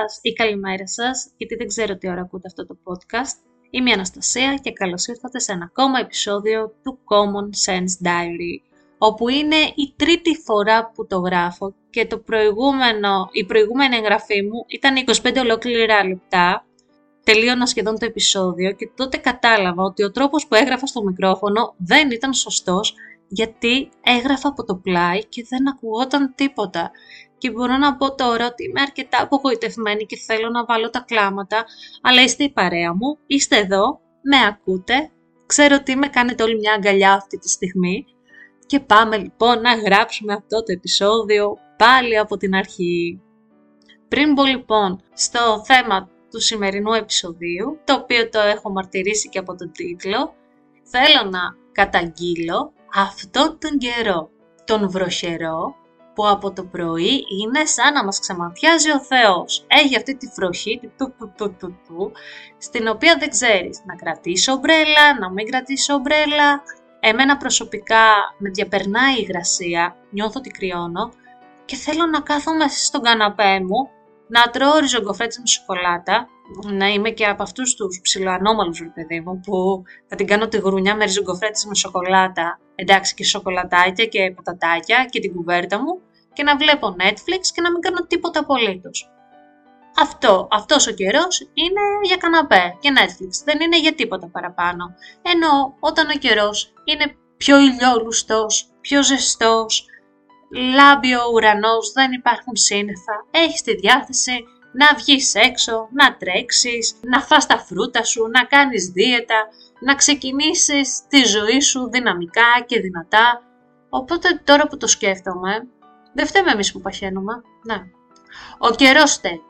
Σας ή καλημέρα σας, γιατί δεν ξέρω τι ώρα ακούτε αυτό το podcast. Είμαι η Αναστασία και καλώς ήρθατε σε ένα ακόμα επεισόδιο του Common Sense Diary, όπου είναι η τρίτη φορά που το γράφω και το προηγούμενο, η προηγούμενη εγγραφή μου ήταν 25 ολόκληρα λεπτά. Τελείωνα σχεδόν το επεισόδιο και τότε κατάλαβα ότι ο τρόπος που έγραφα στο μικρόφωνο δεν ήταν σωστός γιατί έγραφα από το πλάι και δεν ακουγόταν τίποτα και μπορώ να πω τώρα ότι είμαι αρκετά απογοητευμένη και θέλω να βάλω τα κλάματα, αλλά είστε η παρέα μου, είστε εδώ, με ακούτε, ξέρω ότι με κάνετε όλη μια αγκαλιά αυτή τη στιγμή και πάμε λοιπόν να γράψουμε αυτό το επεισόδιο πάλι από την αρχή. Πριν πω λοιπόν στο θέμα του σημερινού επεισοδίου, το οποίο το έχω μαρτυρήσει και από τον τίτλο, θέλω να καταγγείλω αυτόν τον καιρό, τον βροχερό, που από το πρωί είναι σαν να μας ξεματιάζει ο Θεός. Έχει αυτή τη φροχή, του, του, του, του, του, στην οποία δεν ξέρεις να κρατήσω ομπρέλα, να μην κρατήσω ομπρέλα. Εμένα προσωπικά με διαπερνάει η υγρασία, νιώθω ότι κρυώνω και θέλω να κάθομαι στον καναπέ μου, να τρώω ριζογκοφρέτες με σοκολάτα, να είμαι και από αυτούς τους ψιλοανόμαλους, ρε παιδί μου, που θα την κάνω τη γρουνιά με ριζογκοφρέτε με σοκολάτα. Εντάξει, και σοκολατάκια και πατατάκια και την κουβέρτα μου και να βλέπω Netflix και να μην κάνω τίποτα απολύτως. Αυτό, αυτός ο καιρός είναι για καναπέ και Netflix, δεν είναι για τίποτα παραπάνω. Ενώ όταν ο καιρός είναι πιο ηλιόλουστος, πιο ζεστός, λάμπει ο ουρανός, δεν υπάρχουν σύννεφα, έχεις τη διάθεση να βγεις έξω, να τρέξεις, να φας τα φρούτα σου, να κάνεις δίαιτα, να ξεκινήσεις τη ζωή σου δυναμικά και δυνατά. Οπότε τώρα που το σκέφτομαι, δεν φταίμε εμείς που παχαίνουμε. Ναι. Ο καιρός φταίει.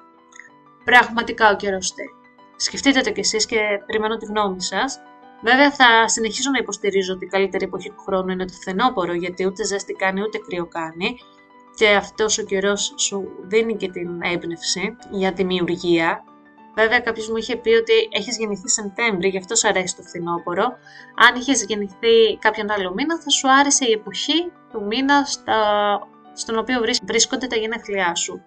Πραγματικά ο καιρός φταίει. Σκεφτείτε το κι εσείς και περιμένω τη γνώμη σας. Βέβαια θα συνεχίσω να υποστηρίζω ότι η καλύτερη εποχή του χρόνου είναι το φθινόπωρο γιατί ούτε ζέστη κάνει ούτε κρύο κάνει και αυτός ο καιρός σου δίνει και την έμπνευση για τη δημιουργία. Βέβαια κάποιος μου είχε πει ότι έχεις γεννηθεί Σεπτέμβρη, γι' αυτό σου αρέσει το φθινόπωρο. Αν είχες γεννηθεί κάποιον άλλο μήνα θα σου άρεσε η εποχή του μήνα στα στον οποίο βρίσκονται τα γενέθλιά σου.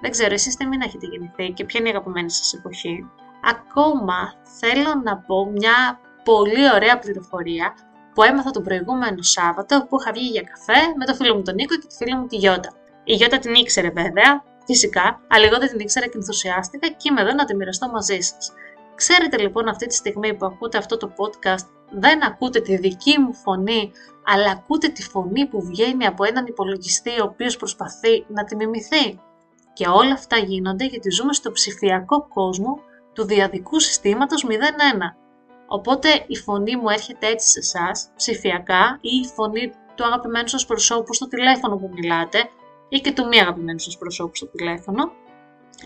Δεν ξέρω, εσείς τι μην έχετε γεννηθεί και ποια είναι η αγαπημένη σας εποχή. Ακόμα θέλω να πω μια πολύ ωραία πληροφορία που έμαθα τον προηγούμενο Σάββατο που είχα βγει για καφέ με το φίλο μου τον Νίκο και τη φίλη μου τη Γιώτα. Η Γιώτα την ήξερε βέβαια, φυσικά, αλλά εγώ δεν την ήξερα και ενθουσιάστηκα και είμαι εδώ να τη μοιραστώ μαζί σας. Ξέρετε λοιπόν αυτή τη στιγμή που ακούτε αυτό το podcast δεν ακούτε τη δική μου φωνή, αλλά ακούτε τη φωνή που βγαίνει από έναν υπολογιστή ο οποίος προσπαθεί να τη μιμηθεί. Και όλα αυτά γίνονται γιατί ζούμε στο ψηφιακό κόσμο του διαδικού συστήματος 0-1. Οπότε η φωνή μου έρχεται έτσι σε εσάς, ψηφιακά, ή η φωνή του αγαπημένου σας προσώπου στο τηλέφωνο που μιλάτε, ή και του μη αγαπημένου σας προσώπου στο τηλέφωνο.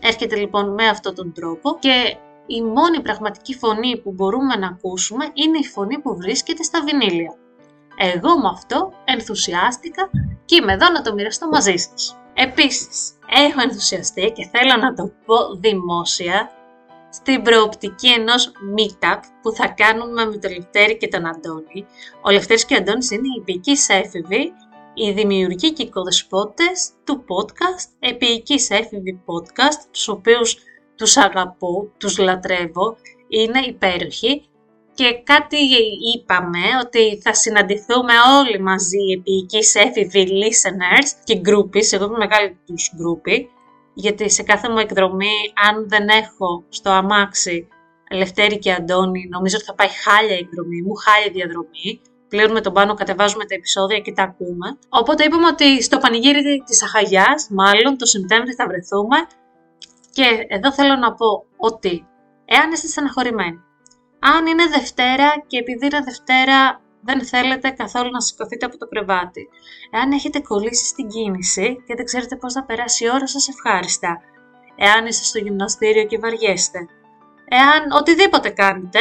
Έρχεται λοιπόν με αυτόν τον τρόπο και η μόνη πραγματική φωνή που μπορούμε να ακούσουμε είναι η φωνή που βρίσκεται στα βινίλια. Εγώ με αυτό ενθουσιάστηκα και είμαι εδώ να το μοιραστώ μαζί σας. Επίσης, έχω ενθουσιαστεί και θέλω να το πω δημόσια στην προοπτική ενός meetup που θα κάνουμε με τον Λευτέρη και τον Αντώνη. Ο Λευτέρης και ο Αντώνης είναι οι υπηκείς έφηβοι, οι δημιουργοί και οι του podcast, επίοικης έφηβοι podcast, τους οποίους τους αγαπώ, τους λατρεύω, είναι υπέροχοι και κάτι είπαμε ότι θα συναντηθούμε όλοι μαζί επί έφηβοι listeners και groupies, εγώ είμαι μεγάλη τους groupie, γιατί σε κάθε μου εκδρομή αν δεν έχω στο αμάξι Λευτέρη και Αντώνη, νομίζω ότι θα πάει χάλια η εκδρομή μου, χάλια διαδρομή. Πλήρουμε τον πάνω, κατεβάζουμε τα επεισόδια και τα ακούμε. Οπότε είπαμε ότι στο πανηγύρι της Αχαγιάς, μάλλον το Σεπτέμβρη θα βρεθούμε και εδώ θέλω να πω ότι εάν είστε στεναχωρημένοι, αν είναι Δευτέρα και επειδή είναι Δευτέρα δεν θέλετε καθόλου να σηκωθείτε από το κρεβάτι. Εάν έχετε κολλήσει στην κίνηση και δεν ξέρετε πώς θα περάσει η ώρα σας ευχάριστα. Εάν είστε στο γυμναστήριο και βαριέστε. Εάν οτιδήποτε κάνετε,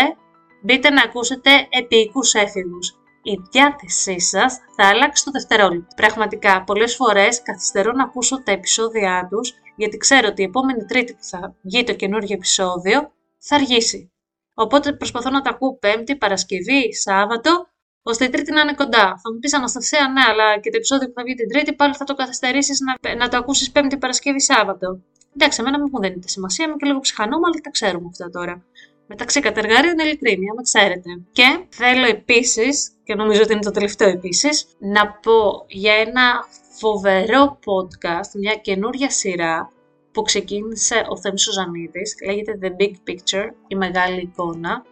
μπείτε να ακούσετε επίκους έφηβους. Η διάθεσή σας θα αλλάξει το δευτερόλεπτο. Πραγματικά, πολλές φορές καθυστερώ να ακούσω τα επεισόδια τους, γιατί ξέρω ότι η επόμενη Τρίτη που θα βγει το καινούργιο επεισόδιο θα αργήσει. Οπότε προσπαθώ να τα ακούω Πέμπτη, Παρασκευή, Σάββατο, ώστε η Τρίτη να είναι κοντά. Θα μου πεις Αναστασία, ναι, αλλά και το επεισόδιο που θα βγει την Τρίτη πάλι θα το καθυστερήσεις να, να το ακούσεις Πέμπτη, Παρασκευή, Σάββατο. Εντάξει, εμένα μου δεν είναι σημασία, είμαι και λίγο ψυχανόμα, αλλά τα ξέρουμε αυτά τώρα. Μεταξύ κατεργάριων ειλικρίνεια, με ξέρετε. Και θέλω επίσης, και νομίζω ότι είναι το τελευταίο επίσης, να πω για ένα φοβερό podcast, μια καινούρια σειρά που ξεκίνησε ο Θέμης Σουζανίδης, λέγεται The Big Picture, η μεγάλη εικόνα,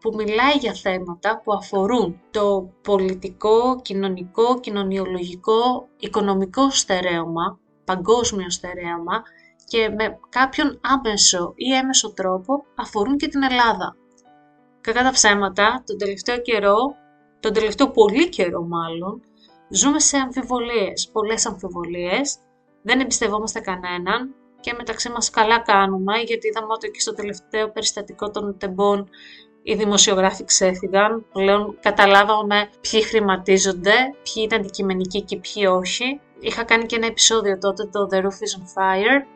που μιλάει για θέματα που αφορούν το πολιτικό, κοινωνικό, κοινωνιολογικό, οικονομικό στερέωμα, παγκόσμιο στερέωμα και με κάποιον άμεσο ή έμεσο τρόπο αφορούν και την Ελλάδα. Κακά τα ψέματα, τον τελευταίο καιρό, τον τελευταίο πολύ καιρό μάλλον, ζούμε σε αμφιβολίες, πολλές αμφιβολίες, δεν εμπιστευόμαστε κανέναν και μεταξύ μας καλά κάνουμε, γιατί είδαμε ότι και στο τελευταίο περιστατικό των τεμπών οι δημοσιογράφοι ξέφυγαν, πλέον καταλάβαμε ποιοι χρηματίζονται, ποιοι ήταν αντικειμενικοί και ποιοι όχι. Είχα κάνει και ένα επεισόδιο τότε, το The Roof is on Fire,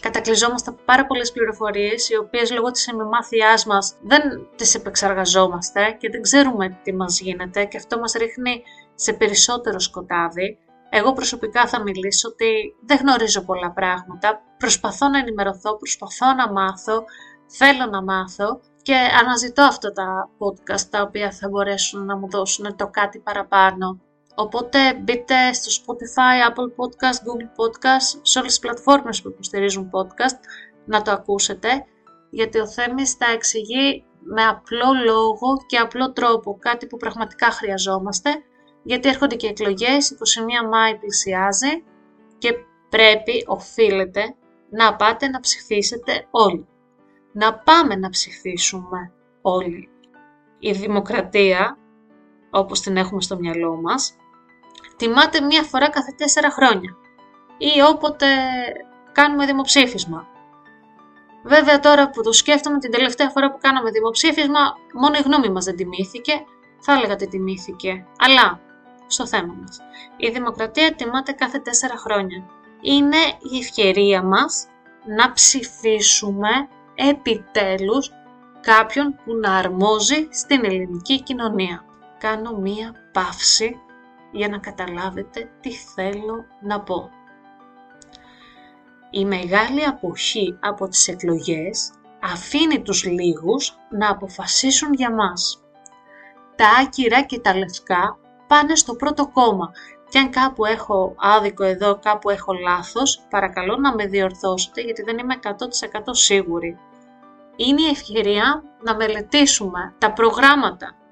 κατακλυζόμαστε από πάρα πολλές πληροφορίες, οι οποίες λόγω της εμημάθειάς μας δεν τις επεξεργαζόμαστε και δεν ξέρουμε τι μας γίνεται και αυτό μας ρίχνει σε περισσότερο σκοτάδι. Εγώ προσωπικά θα μιλήσω ότι δεν γνωρίζω πολλά πράγματα, προσπαθώ να ενημερωθώ, προσπαθώ να μάθω, θέλω να μάθω και αναζητώ αυτά τα podcast τα οποία θα μπορέσουν να μου δώσουν το κάτι παραπάνω. Οπότε μπείτε στο Spotify, Apple Podcast, Google Podcast, σε όλες τις πλατφόρμες που υποστηρίζουν podcast να το ακούσετε γιατί ο Θέμης θα εξηγεί με απλό λόγο και απλό τρόπο κάτι που πραγματικά χρειαζόμαστε γιατί έρχονται και εκλογές, η 21 Μάη πλησιάζει και πρέπει, οφείλετε, να πάτε να ψηφίσετε όλοι. Να πάμε να ψηφίσουμε όλοι. Η δημοκρατία, όπως την έχουμε στο μυαλό μας, τιμάται μία φορά κάθε τέσσερα χρόνια ή όποτε κάνουμε δημοψήφισμα. Βέβαια τώρα που το σκέφτομαι την τελευταία φορά που κάναμε δημοψήφισμα μόνο η γνώμη μας δεν τιμήθηκε, θα έλεγα ότι τιμήθηκε, αλλά στο θέμα μας. Η δημοκρατία τιμάται κάθε τέσσερα χρόνια. Είναι η ευκαιρία μας να ψηφίσουμε επιτέλους κάποιον που να αρμόζει στην ελληνική κοινωνία. Κάνω μία παύση για να καταλάβετε τι θέλω να πω. Η μεγάλη αποχή από τις εκλογές αφήνει τους λίγους να αποφασίσουν για μας. Τα άκυρα και τα λευκά πάνε στο πρώτο κόμμα και αν κάπου έχω άδικο εδώ, κάπου έχω λάθος, παρακαλώ να με διορθώσετε γιατί δεν είμαι 100% σίγουρη. Είναι η ευκαιρία να μελετήσουμε τα προγράμματα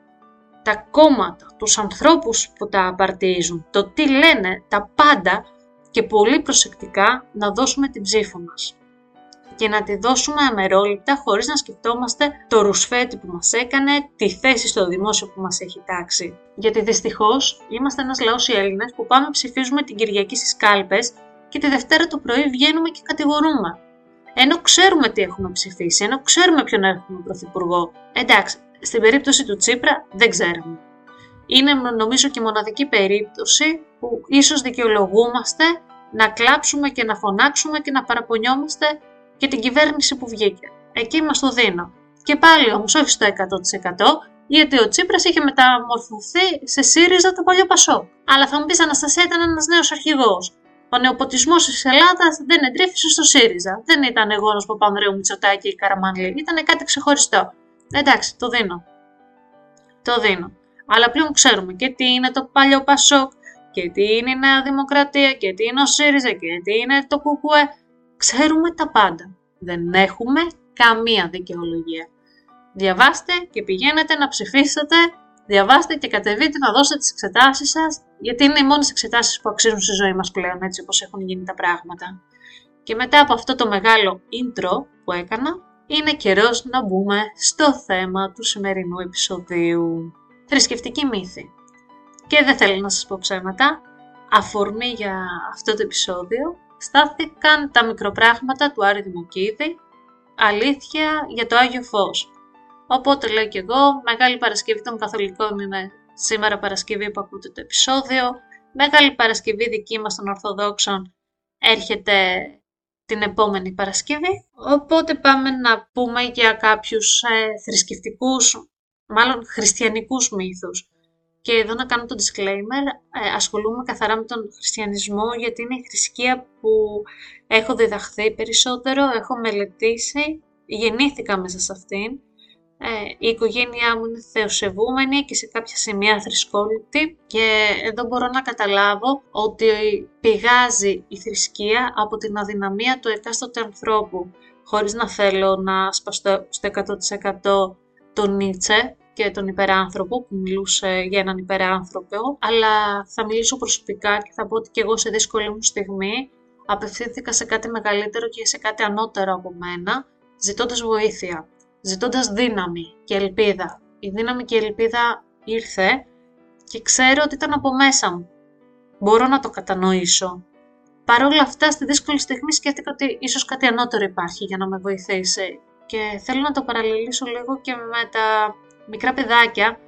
τα κόμματα, τους ανθρώπους που τα απαρτίζουν, το τι λένε, τα πάντα και πολύ προσεκτικά να δώσουμε την ψήφο μας. Και να τη δώσουμε αμερόληπτα χωρίς να σκεφτόμαστε το ρουσφέτη που μας έκανε, τη θέση στο δημόσιο που μας έχει τάξει. Γιατί δυστυχώς είμαστε ένας λαός οι Έλληνες που πάμε ψηφίζουμε την Κυριακή στις κάλπες και τη Δευτέρα το πρωί βγαίνουμε και κατηγορούμε. Ενώ ξέρουμε τι έχουμε ψηφίσει, ενώ ξέρουμε ποιον έχουμε πρωθυπουργό. Εντάξει, στην περίπτωση του Τσίπρα δεν ξέραμε. Είναι νομίζω και μοναδική περίπτωση που ίσως δικαιολογούμαστε να κλάψουμε και να φωνάξουμε και να παραπονιόμαστε και την κυβέρνηση που βγήκε. Εκεί μας το δίνω. Και πάλι όμως όχι στο 100% γιατί ο Τσίπρας είχε μεταμορφωθεί σε ΣΥΡΙΖΑ το παλιό Πασό. Αλλά θα μου πεις Αναστασία ήταν ένας νέος αρχηγός. Ο νεοποτισμός της Ελλάδας δεν εντρίφησε στο ΣΥΡΙΖΑ. Δεν ήταν εγώ ο Παπανδρέου Μητσοτάκη ή Καραμάνλη. Ήταν κάτι ξεχωριστό. Εντάξει, το δίνω. Το δίνω. Αλλά πλέον ξέρουμε και τι είναι το παλιό Πασόκ και τι είναι η Νέα Δημοκρατία και τι είναι ο ΣΥΡΙΖΑ και τι είναι το ΚΚΕ. Ξέρουμε τα πάντα. Δεν έχουμε καμία δικαιολογία. Διαβάστε και πηγαίνετε να ψηφίσετε, διαβάστε και κατεβείτε να δώσετε τις εξετάσεις σας, γιατί είναι οι μόνες εξετάσεις που αξίζουν στη ζωή μας πλέον, έτσι όπως έχουν γίνει τα πράγματα. Και μετά από αυτό το μεγάλο intro που έκανα, είναι καιρός να μπούμε στο θέμα του σημερινού επεισοδίου. Θρησκευτική μύθη. Και δεν θέλω να σας πω ψέματα, αφορμή για αυτό το επεισόδιο στάθηκαν τα μικροπράγματα του Άρη Δημοκίδη, αλήθεια για το Άγιο Φως. Οπότε λέω και εγώ, Μεγάλη Παρασκευή των Καθολικών είναι σήμερα Παρασκευή που ακούτε το επεισόδιο, Μεγάλη Παρασκευή δική μας των Ορθοδόξων έρχεται την επόμενη Παρασκευή. Οπότε πάμε να πούμε για κάποιους ε, θρησκευτικούς, μάλλον χριστιανικούς μύθους. Και εδώ να κάνω το disclaimer, ε, ασχολούμαι καθαρά με τον χριστιανισμό γιατί είναι η θρησκεία που έχω διδαχθεί περισσότερο, έχω μελετήσει, γεννήθηκα μέσα σε αυτήν. Ε, η οικογένειά μου είναι θεοσεβούμενη και σε κάποια σημεία θρησκόληπτη και εδώ μπορώ να καταλάβω ότι πηγάζει η θρησκεία από την αδυναμία του εκάστοτε ανθρώπου χωρίς να θέλω να σπαστώ στο 100% τον Νίτσε, και τον υπεράνθρωπο που μιλούσε για έναν υπεράνθρωπο, αλλά θα μιλήσω προσωπικά και θα πω ότι και εγώ σε δύσκολη μου στιγμή απευθύνθηκα σε κάτι μεγαλύτερο και σε κάτι ανώτερο από μένα, ζητώντας βοήθεια, ζητώντας δύναμη και ελπίδα. Η δύναμη και η ελπίδα ήρθε και ξέρω ότι ήταν από μέσα μου. Μπορώ να το κατανοήσω. Παρ' όλα αυτά, στη δύσκολη στιγμή σκέφτηκα ότι ίσως κάτι ανώτερο υπάρχει για να με βοηθήσει. Και θέλω να το παραλληλήσω λίγο και με τα μικρά παιδάκια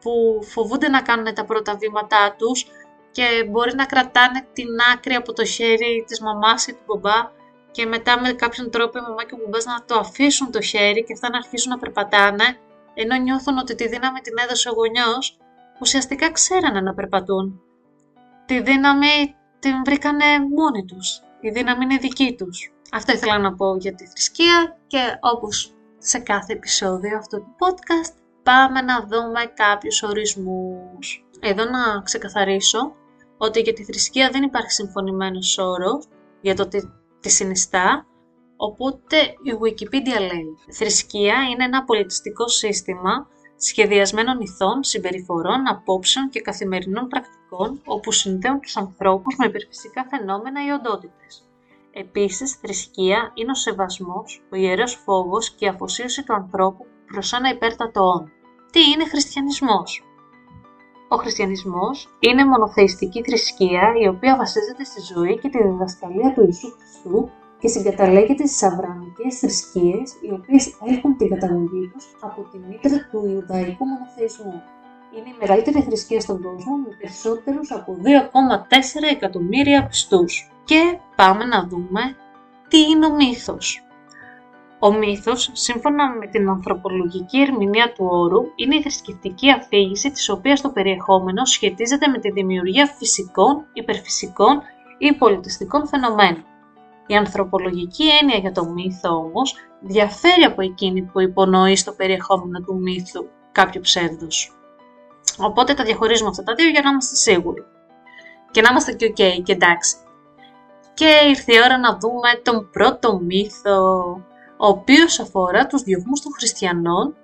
που φοβούνται να κάνουν τα πρώτα βήματά τους και μπορεί να κρατάνε την άκρη από το χέρι της μαμάς ή του μπαμπά και μετά με κάποιον τρόπο η μαμά και ο μπαμπάς να το αφήσουν το χέρι και αυτά να αρχίσουν να περπατάνε ενώ νιώθουν ότι τη δύναμη την έδωσε ο γονιός, ουσιαστικά ξέρανε να περπατούν. Τη δύναμη την βρήκανε μόνοι τους. Η δύναμη είναι δική τους. Αυτό ήθελα να πω για τη θρησκεία και όπως σε κάθε επεισόδιο αυτού του podcast πάμε να δούμε κάποιους ορισμούς. Εδώ να ξεκαθαρίσω ότι για τη θρησκεία δεν υπάρχει συμφωνημένος όρος για το τι τη συνιστά, οπότε η Wikipedia λέει «Θρησκεία είναι ένα πολιτιστικό σύστημα σχεδιασμένων ηθών, συμπεριφορών, απόψεων και καθημερινών πρακτικών όπου συνδέουν τους ανθρώπους με υπερφυσικά φαινόμενα ή οντότητες. Επίσης, θρησκεία είναι ο σεβασμός, ο ιερός φόβος και η αφοσίωση του ανθρώπου προς ένα υπέρτατο όν. Τι είναι χριστιανισμός; Ο χριστιανισμός είναι μονοθεϊστική θρησκεία η οποία βασίζεται στη ζωή και τη διδασκαλία του Ιησού Χριστού και συγκαταλέγεται στις αβραμικές θρησκείες οι οποίες έχουν την καταγωγή τους από τη μήτρα του Ιουδαϊκού μονοθεϊσμού. Είναι η μεγαλύτερη θρησκεία στον κόσμο με περισσότερους από 2,4 εκατομμύρια πιστούς. Και πάμε να δούμε τι είναι ο μύθος. Ο μύθος, σύμφωνα με την ανθρωπολογική ερμηνεία του όρου, είναι η θρησκευτική αφήγηση της οποίας το περιεχόμενο σχετίζεται με τη δημιουργία φυσικών, υπερφυσικών ή πολιτιστικών φαινομένων. Η ανθρωπολογική έννοια για το μύθο όμως διαφέρει από εκείνη που υπονοεί στο περιεχόμενο του μύθου κάποιο ψεύδος. Οπότε τα διαχωρίζουμε αυτά τα δύο για να είμαστε σίγουροι. Και να είμαστε και ok και εντάξει. Και ήρθε η ώρα να δούμε τον πρώτο μύθο ο οποίος αφορά τους διωγμούς των χριστιανών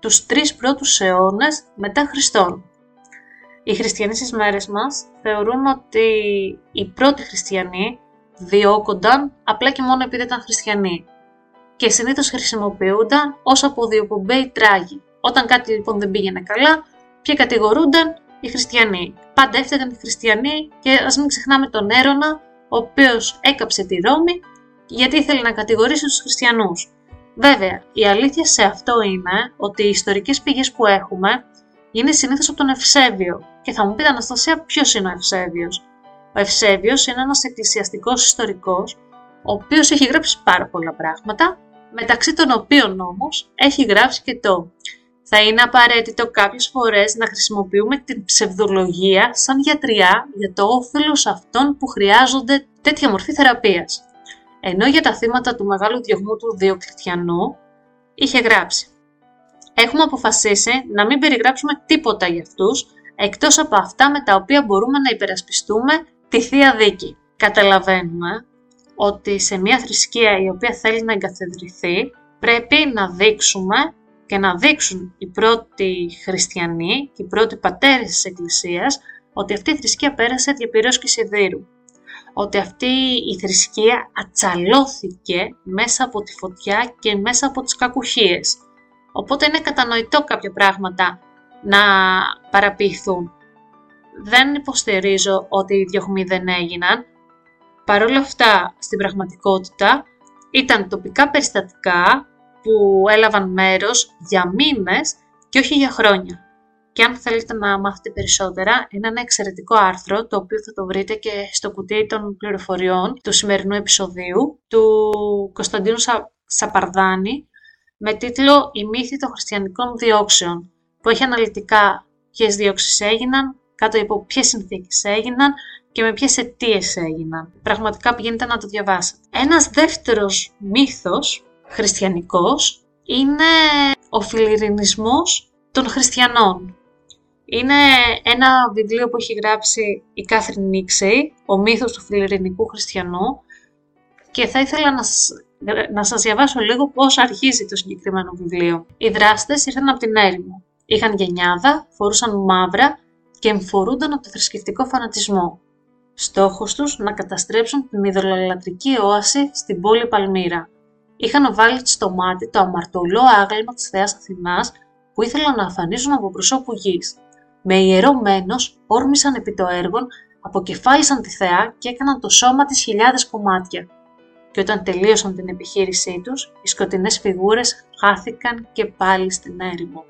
τους τρεις πρώτους αιώνες μετά Χριστόν. Οι χριστιανοί στις μέρες μας θεωρούν ότι οι πρώτοι χριστιανοί διώκονταν απλά και μόνο επειδή ήταν χριστιανοί και συνήθως χρησιμοποιούνταν ως αποδιοπομπέοι τράγοι. Όταν κάτι λοιπόν δεν πήγαινε καλά, ποιοι κατηγορούνταν; Οι χριστιανοί. Πάντα έφταιγαν οι χριστιανοί και ας μην ξεχνάμε τον Έρωνα, ο οποίος έκαψε τη Ρώμη γιατί ήθελε να κατηγορήσει τους χριστιανούς. Βέβαια, η αλήθεια σε αυτό είναι ότι οι ιστορικές πηγές που έχουμε είναι συνήθως από τον Ευσέβιο. Και θα μου πείτε Αναστασία ποιος είναι ο Ευσέβιος; Ο Ευσέβιος είναι ένας εκκλησιαστικός ιστορικός, ο οποίος έχει γράψει πάρα πολλά πράγματα, μεταξύ των οποίων όμως έχει γράψει και το θα είναι απαραίτητο κάποιες φορές να χρησιμοποιούμε την ψευδολογία σαν γιατριά για το όφελος αυτών που χρειάζονται τέτοια μορφή θεραπείας ενώ για τα θύματα του μεγάλου διωγμού του Διοκλητιανού είχε γράψει «Έχουμε αποφασίσει να μην περιγράψουμε τίποτα για αυτούς, εκτός από αυτά με τα οποία μπορούμε να υπερασπιστούμε τη Θεία Δίκη». Καταλαβαίνουμε ότι σε μια θρησκεία η οποία θέλει να εγκαθιδρυθεί πρέπει να δείξουμε και να δείξουν οι πρώτοι χριστιανοί και οι πρώτοι πατέρες της Εκκλησίας ότι αυτή η θρησκεία πέρασε διαπυρός και σιδήρου ότι αυτή η θρησκεία ατσαλώθηκε μέσα από τη φωτιά και μέσα από τις κακουχίες. Οπότε είναι κατανοητό κάποια πράγματα να παραποιηθούν. Δεν υποστηρίζω ότι οι διωγμοί δεν έγιναν. Παρ' όλα αυτά, στην πραγματικότητα, ήταν τοπικά περιστατικά που έλαβαν μέρος για μήνες και όχι για χρόνια. Και αν θέλετε να μάθετε περισσότερα, είναι ένα εξαιρετικό άρθρο, το οποίο θα το βρείτε και στο κουτί των πληροφοριών του σημερινού επεισοδίου, του Κωνσταντίνου Σαπαρδάνη, με τίτλο «Η μύθη των χριστιανικών διώξεων», που έχει αναλυτικά ποιες διώξεις έγιναν, κάτω από ποιες συνθήκες έγιναν και με ποιες αιτίες έγιναν. Πραγματικά πηγαίνετε να το διαβάσετε. Ένας δεύτερος μύθος χριστιανικός είναι ο φιλιρινισμός των χριστιανών. Είναι ένα βιβλίο που έχει γράψει η Κάθριν Νίξεϊ, ο μύθος του φιλιρινικού χριστιανού και θα ήθελα να σας, να σας διαβάσω λίγο πώς αρχίζει το συγκεκριμένο βιβλίο. Οι δράστες ήρθαν από την έρημο. Είχαν γενιάδα, φορούσαν μαύρα και εμφορούνταν από το θρησκευτικό φανατισμό. Στόχος τους να καταστρέψουν την ειδωλολατρική όαση στην πόλη Παλμύρα. Είχαν βάλει στο μάτι το αμαρτωλό άγαλμα της Θεάς Αθηνάς που ήθελαν να αφανίσουν από προσώπου γης. Με ιερό μένος όρμησαν επί το έργο, αποκεφάλισαν τη θεά και έκαναν το σώμα της χιλιάδες κομμάτια. Και όταν τελείωσαν την επιχείρησή τους, οι σκοτεινές φιγούρες χάθηκαν και πάλι στην έρημο.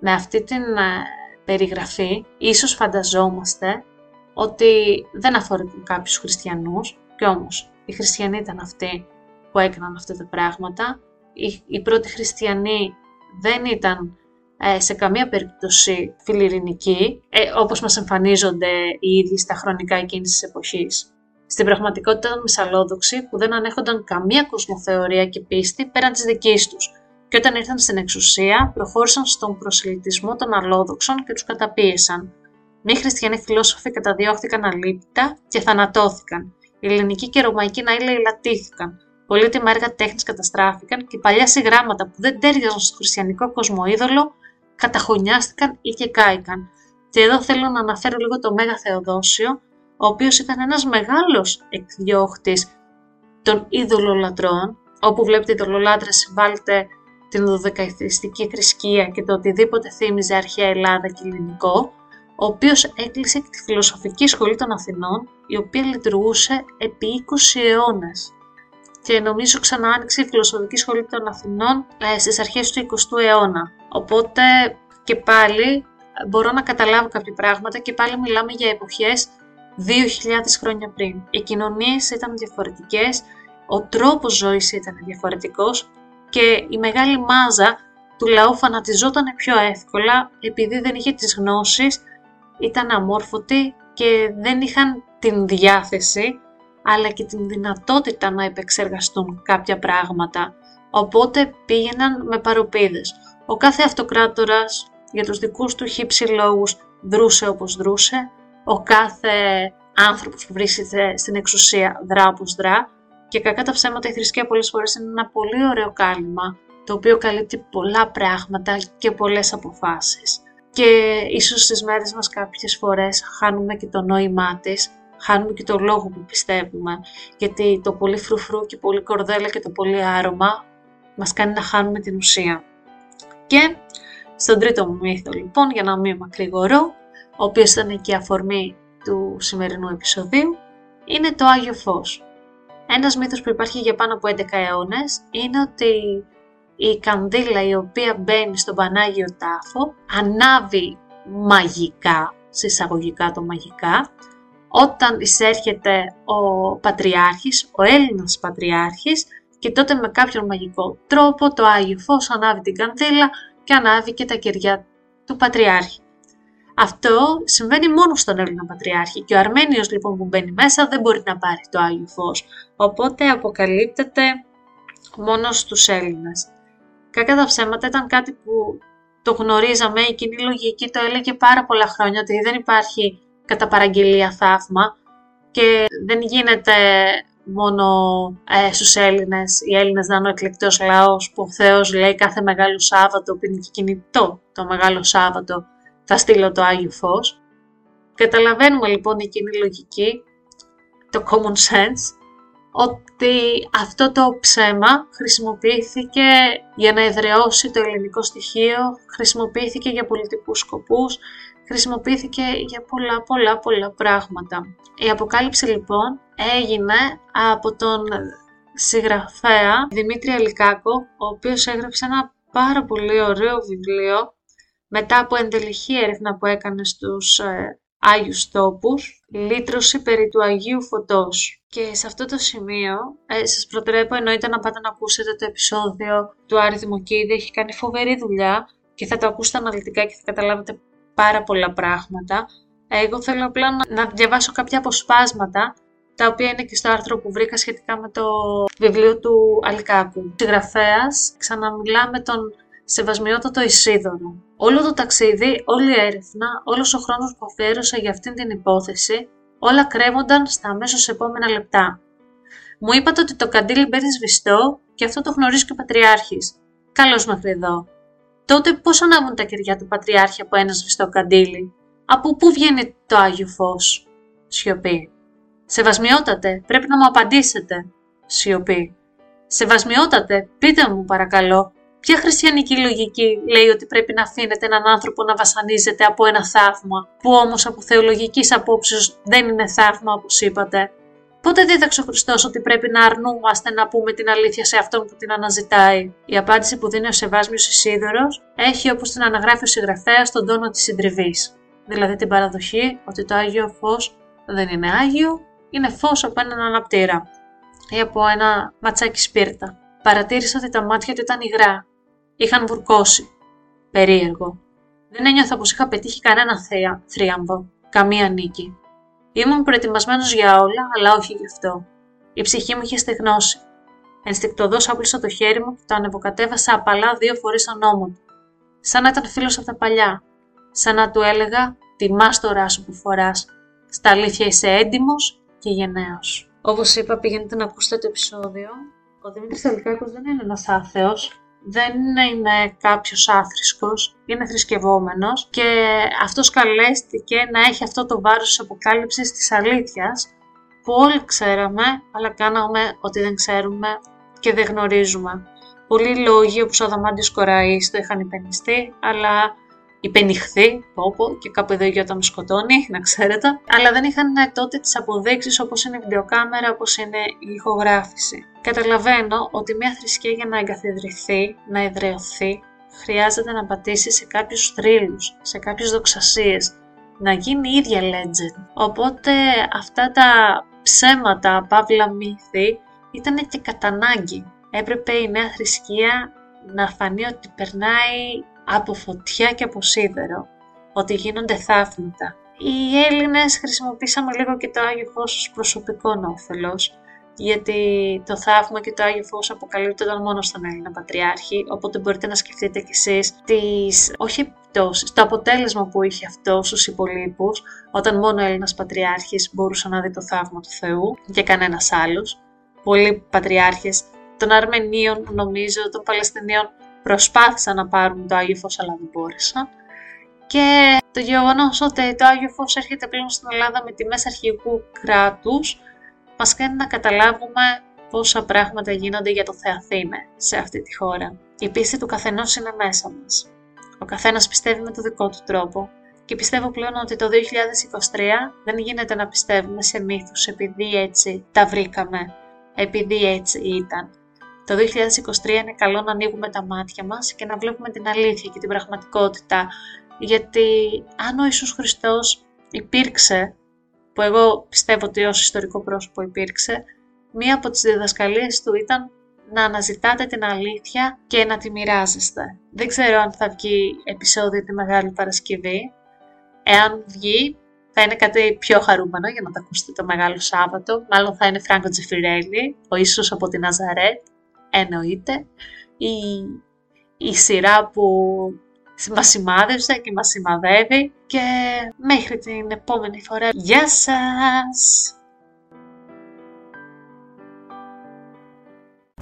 Με αυτή την ε, περιγραφή, ίσως φανταζόμαστε ότι δεν αφορούν κάποιους χριστιανούς, και όμως οι χριστιανοί ήταν αυτοί που έκαναν αυτά τα πράγματα. Οι, οι πρώτοι χριστιανοί δεν ήταν ε, σε καμία περίπτωση φιλιρινικοί, ε, όπως μας εμφανίζονται οι ίδιοι στα χρονικά εκείνης της εποχής. Στην πραγματικότητα ήταν μυσαλόδοξοι που δεν ανέχονταν καμία κοσμοθεωρία και πίστη πέραν της δικής τους και όταν ήρθαν στην εξουσία προχώρησαν στον προσελητισμό των αλόδοξων και τους καταπίεσαν. Μη χριστιανοί φιλόσοφοι καταδιώχθηκαν αλήπητα και θανατώθηκαν. Οι ελληνικοί και ρωμαϊκοί ναοί λαιλατήθηκαν. Πολύτιμα έργα τέχνης καταστράφηκαν και παλιά συγγράμματα που δεν τέριαζαν στο χριστιανικό κοσμοίδωλο καταχωνιάστηκαν ή και κάηκαν. Και εδώ θέλω να αναφέρω λίγο το Μέγα Θεοδόσιο, ο οποίος ήταν ένας μεγάλος εκδιώχτης των είδωλολατρών, όπου βλέπετε ειδωλολάτρες βάλτε την δωδεκαϊθιστική θρησκεία και το οτιδήποτε θύμιζε αρχαία Ελλάδα και ελληνικό, ο οποίος έκλεισε και τη Φιλοσοφική Σχολή των Αθηνών, η οποία λειτουργούσε επί 20 αιώνες. Και νομίζω ξανά άνοιξε η Φιλοσοφική Σχολή των Αθηνών ε, στις αρχές του 20ου αιώνα. Οπότε και πάλι μπορώ να καταλάβω κάποια πράγματα και πάλι μιλάμε για εποχές 2.000 χρόνια πριν. Οι κοινωνίες ήταν διαφορετικές, ο τρόπος ζωής ήταν διαφορετικός και η μεγάλη μάζα του λαού φανατιζόταν πιο εύκολα επειδή δεν είχε τις γνώσεις, ήταν αμόρφωτοι και δεν είχαν την διάθεση αλλά και την δυνατότητα να επεξεργαστούν κάποια πράγματα. Οπότε πήγαιναν με παροπίδες. Ο κάθε αυτοκράτορας για τους δικούς του χύψη λόγους δρούσε όπως δρούσε. Ο κάθε άνθρωπος που βρίσκεται στην εξουσία δρά όπως δρά. Και κακά τα ψέματα η θρησκεία πολλές φορές είναι ένα πολύ ωραίο κάλυμα το οποίο καλύπτει πολλά πράγματα και πολλές αποφάσεις. Και ίσως στις μέρες μας κάποιες φορές χάνουμε και το νόημά της, χάνουμε και το λόγο που πιστεύουμε, γιατί το πολύ φρουφρού και πολύ κορδέλα και το πολύ άρωμα μας κάνει να χάνουμε την ουσία. Και στον τρίτο μου μύθο λοιπόν, για να μην μακρηγορώ, ο οποίος ήταν και η αφορμή του σημερινού επεισοδίου, είναι το Άγιο Φως. Ένας μύθος που υπάρχει για πάνω από 11 αιώνες είναι ότι η κανδύλα η οποία μπαίνει στον Πανάγιο Τάφο ανάβει μαγικά, συσσαγωγικά το μαγικά, όταν εισέρχεται ο Πατριάρχης, ο Έλληνας Πατριάρχης και τότε με κάποιον μαγικό τρόπο το Άγιο Φως ανάβει την κανδύλα και ανάβει και τα κεριά του Πατριάρχη. Αυτό συμβαίνει μόνο στον Έλληνα Πατριάρχη και ο Αρμένιος λοιπόν που μπαίνει μέσα δεν μπορεί να πάρει το Άγιο Φως, οπότε αποκαλύπτεται μόνο στους Έλληνες. Κακά τα ψέματα ήταν κάτι που το γνωρίζαμε, η κοινή λογική το έλεγε πάρα πολλά χρόνια ότι δεν υπάρχει κατά παραγγελία θαύμα και δεν γίνεται μόνο ε, στους Έλληνες, οι Έλληνες να είναι ο εκλεκτός λαός που ο Θεός λέει κάθε Μεγάλο Σάββατο που είναι και κινητό το Μεγάλο Σάββατο θα στείλω το Άγιο Φως. Καταλαβαίνουμε λοιπόν η κοινή λογική, το common sense, ότι αυτό το ψέμα χρησιμοποιήθηκε για να εδραιώσει το ελληνικό στοιχείο, χρησιμοποιήθηκε για πολιτικούς σκοπούς, χρησιμοποιήθηκε για πολλά πολλά πολλά πράγματα. Η αποκάλυψη λοιπόν έγινε από τον συγγραφέα Δημήτρη Αλικάκο, ο οποίος έγραψε ένα πάρα πολύ ωραίο βιβλίο μετά από εντελεχή έρευνα που έκανε στους ε, Άγιους Τόπους, λύτρωση περί του Αγίου Φωτός. Και σε αυτό το σημείο ε, σας προτρέπω εννοείται να πάτε να ακούσετε το επεισόδιο του Άρη Δημοκίδη, έχει κάνει φοβερή δουλειά και θα το ακούσετε αναλυτικά και θα καταλάβετε πάρα πολλά πράγματα. Εγώ θέλω απλά να, να διαβάσω κάποια αποσπάσματα τα οποία είναι και στο άρθρο που βρήκα σχετικά με το βιβλίο του Αλκάκου. Ο συγγραφέας ξαναμιλά με τον σεβασμιότατο Ισίδωρο. Όλο το ταξίδι, όλη η έρευνα, όλος ο χρόνος που αφιέρωσα για αυτήν την υπόθεση, όλα κρέμονταν στα αμέσως επόμενα λεπτά. Μου είπατε ότι το καντήλι μπαίνει σβηστό και αυτό το γνωρίζει και ο Πατριάρχης. Καλώς μέχρι εδώ. Τότε πώς ανάβουν τα κεριά του Πατριάρχη από ένας σβηστό καντήλι. Από πού βγαίνει το Άγιο Φως; Σιωπή. Σεβασμιότατε, πρέπει να μου απαντήσετε. Σιωπή. Σεβασμιότατε, πείτε μου παρακαλώ, Ποια χριστιανική λογική λέει ότι πρέπει να αφήνετε έναν άνθρωπο να βασανίζεται από ένα θαύμα, που όμως από θεολογικής απόψεως δεν είναι θαύμα όπως είπατε; Πότε δίδαξε ο Χριστός ότι πρέπει να αρνούμαστε να πούμε την αλήθεια σε αυτόν που την αναζητάει; Η απάντηση που δίνει ο Σεβάσμιος Ισίδωρος έχει όπως την αναγράφει ο συγγραφέας τον τόνο της συντριβής. Δηλαδή την παραδοχή ότι το άγιο φως δεν είναι άγιο, είναι φως από έναν αναπτήρα ή από ένα ματσάκι σπίρτα. Παρατήρησα ότι τα μάτια του ήταν υγρά είχαν βουρκώσει. Περίεργο. Δεν ένιωθα πως είχα πετύχει κανένα θέα, θρίαμβο, καμία νίκη. Ήμουν προετοιμασμένος για όλα, αλλά όχι γι' αυτό. Η ψυχή μου είχε στεγνώσει. Ενστικτοδός άπλωσα το χέρι μου και το ανεβοκατέβασα απαλά δύο φορές στον ώμο του. Σαν να ήταν φίλος από τα παλιά. Σαν να του έλεγα «Τιμάς το ράσο που φοράς. Στα αλήθεια είσαι έντιμος και γενναίος». Όπως είπα, πηγαίνετε να ακούσετε το επεισόδιο. Ο Δημήτρης Αλικάκος δεν είναι ένας άθεος δεν είναι κάποιος άθρησκος, είναι θρησκευόμενος και αυτός καλέστηκε να έχει αυτό το βάρος της αποκάλυψης της αλήθειας που όλοι ξέραμε, αλλά κάναμε ότι δεν ξέρουμε και δεν γνωρίζουμε. Πολλοί λόγοι όπως ο Αδαμάντιος Κοραής το είχαν υπενιστεί, αλλά υπενηχθεί, πω και κάπου εδώ η Γιώτα με σκοτώνει, να ξέρετε, αλλά δεν είχαν τότε τις αποδείξεις όπως είναι η βιντεοκάμερα, όπως είναι η ηχογράφηση. Καταλαβαίνω ότι μια θρησκεία για να εγκαθιδρυθεί, να εδραιωθεί, χρειάζεται να πατήσει σε κάποιους θρύλους, σε κάποιες δοξασίες, να γίνει η ίδια legend. Οπότε αυτά τα ψέματα, παύλα μύθη, ήταν και κατά ανάγκη. Έπρεπε η νέα θρησκεία να φανεί ότι περνάει από φωτιά και από σίδερο, ότι γίνονται θαύματα. Οι Έλληνες χρησιμοποίησαμε λίγο και το Άγιο Φως ως προσωπικό όφελος, γιατί το θαύμα και το Άγιο Φως αποκαλύπτονταν μόνο στον Έλληνα Πατριάρχη, οπότε μπορείτε να σκεφτείτε κι εσείς τις, όχι επιπτώσεις, το αποτέλεσμα που είχε αυτό στους υπολείπους, όταν μόνο ο Έλληνας Πατριάρχης μπορούσε να δει το θαύμα του Θεού και κανένας άλλος. Πολλοί πατριάρχες των Αρμενίων, νομίζω, των Παλαιστινίων προσπάθησαν να πάρουν το Άγιο Φως αλλά δεν μπόρεσαν. Και το γεγονός ότι το Άγιο Φως έρχεται πλέον στην Ελλάδα με τιμές αρχηγού κράτους μας κάνει να καταλάβουμε πόσα πράγματα γίνονται για το Θεαθήνε σε αυτή τη χώρα. Η πίστη του καθενός είναι μέσα μας. Ο καθένας πιστεύει με το δικό του τρόπο και πιστεύω πλέον ότι το 2023 δεν γίνεται να πιστεύουμε σε μύθους επειδή έτσι τα βρήκαμε, επειδή έτσι ήταν. Το 2023 είναι καλό να ανοίγουμε τα μάτια μας και να βλέπουμε την αλήθεια και την πραγματικότητα. Γιατί αν ο Ιησούς Χριστός υπήρξε, που εγώ πιστεύω ότι ως ιστορικό πρόσωπο υπήρξε, μία από τις διδασκαλίες του ήταν να αναζητάτε την αλήθεια και να τη μοιράζεστε. Δεν ξέρω αν θα βγει επεισόδιο τη Μεγάλη Παρασκευή. Εάν βγει, θα είναι κάτι πιο χαρούμενο για να τα ακούσετε το Μεγάλο Σάββατο. Μάλλον θα είναι Φράγκο Τζεφιρέλη, ο Ιησούς από τη Ναζαρέτ εννοείται η, η σειρά που μας σημάδευσε και μας σημαδεύει και μέχρι την επόμενη φορά. Γεια σας!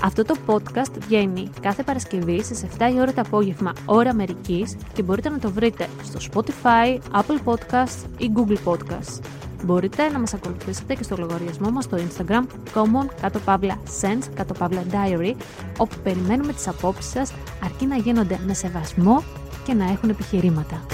Αυτό το podcast βγαίνει κάθε Παρασκευή στις 7 η ώρα το απόγευμα ώρα Αμερικής και μπορείτε να το βρείτε στο Spotify, Apple Podcasts ή Google Podcasts. Μπορείτε να μας ακολουθήσετε και στο λογαριασμό μας στο Instagram common κάτω παύλα sense κάτω παύλα diary όπου περιμένουμε τις απόψεις σας αρκεί να γίνονται με σεβασμό και να έχουν επιχειρήματα.